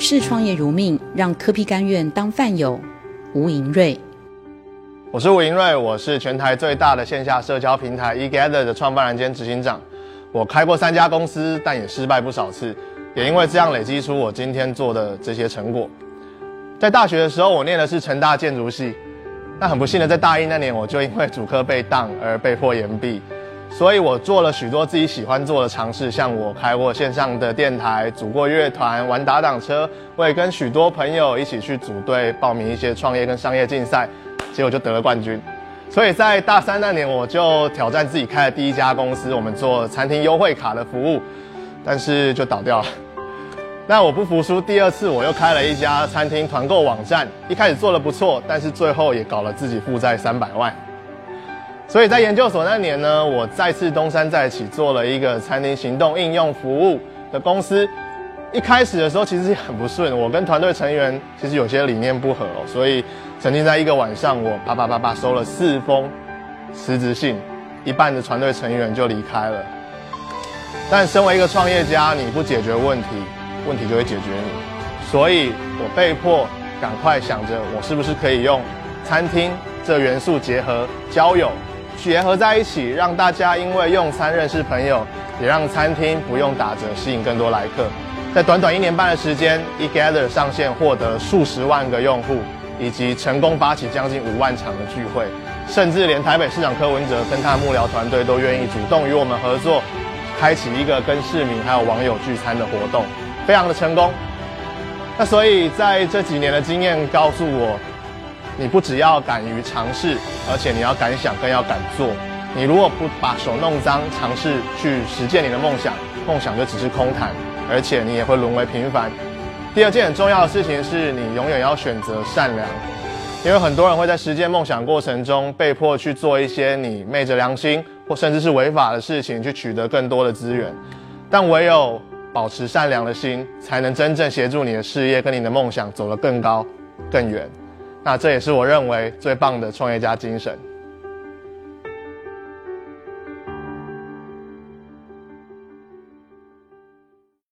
视创业如命，让科批甘愿当饭友。吴银瑞，我是吴银瑞，我是全台最大的线下社交平台 eGather 的创办人兼执行长。我开过三家公司，但也失败不少次，也因为这样累积出我今天做的这些成果。在大学的时候，我念的是成大建筑系，那很不幸的，在大一那年，我就因为主科被当而被迫延毕。所以我做了许多自己喜欢做的尝试，像我开过线上的电台，组过乐团，玩打挡车，我也跟许多朋友一起去组队报名一些创业跟商业竞赛，结果就得了冠军。所以在大三那年，我就挑战自己开了第一家公司，我们做餐厅优惠卡的服务，但是就倒掉了。那我不服输，第二次我又开了一家餐厅团购网站，一开始做的不错，但是最后也搞了自己负债三百万。所以在研究所那年呢，我再次东山再起，做了一个餐厅行动应用服务的公司。一开始的时候其实很不顺，我跟团队成员其实有些理念不合哦，所以曾经在一个晚上，我啪啪啪啪收了四封辞职信，一半的团队成员就离开了。但身为一个创业家，你不解决问题，问题就会解决你。所以我被迫赶快想着，我是不是可以用餐厅这元素结合交友。结合在一起，让大家因为用餐认识朋友，也让餐厅不用打折，吸引更多来客。在短短一年半的时间，eGather 上线获得数十万个用户，以及成功发起将近五万场的聚会，甚至连台北市长柯文哲跟他的幕僚团队都愿意主动与我们合作，开启一个跟市民还有网友聚餐的活动，非常的成功。那所以在这几年的经验告诉我。你不只要敢于尝试，而且你要敢想，更要敢做。你如果不把手弄脏，尝试去实践你的梦想，梦想就只是空谈，而且你也会沦为平凡。第二件很重要的事情是你永远要选择善良，因为很多人会在实践梦想过程中被迫去做一些你昧着良心或甚至是违法的事情，去取得更多的资源。但唯有保持善良的心，才能真正协助你的事业跟你的梦想走得更高、更远。那这也是我认为最棒的创业家精神。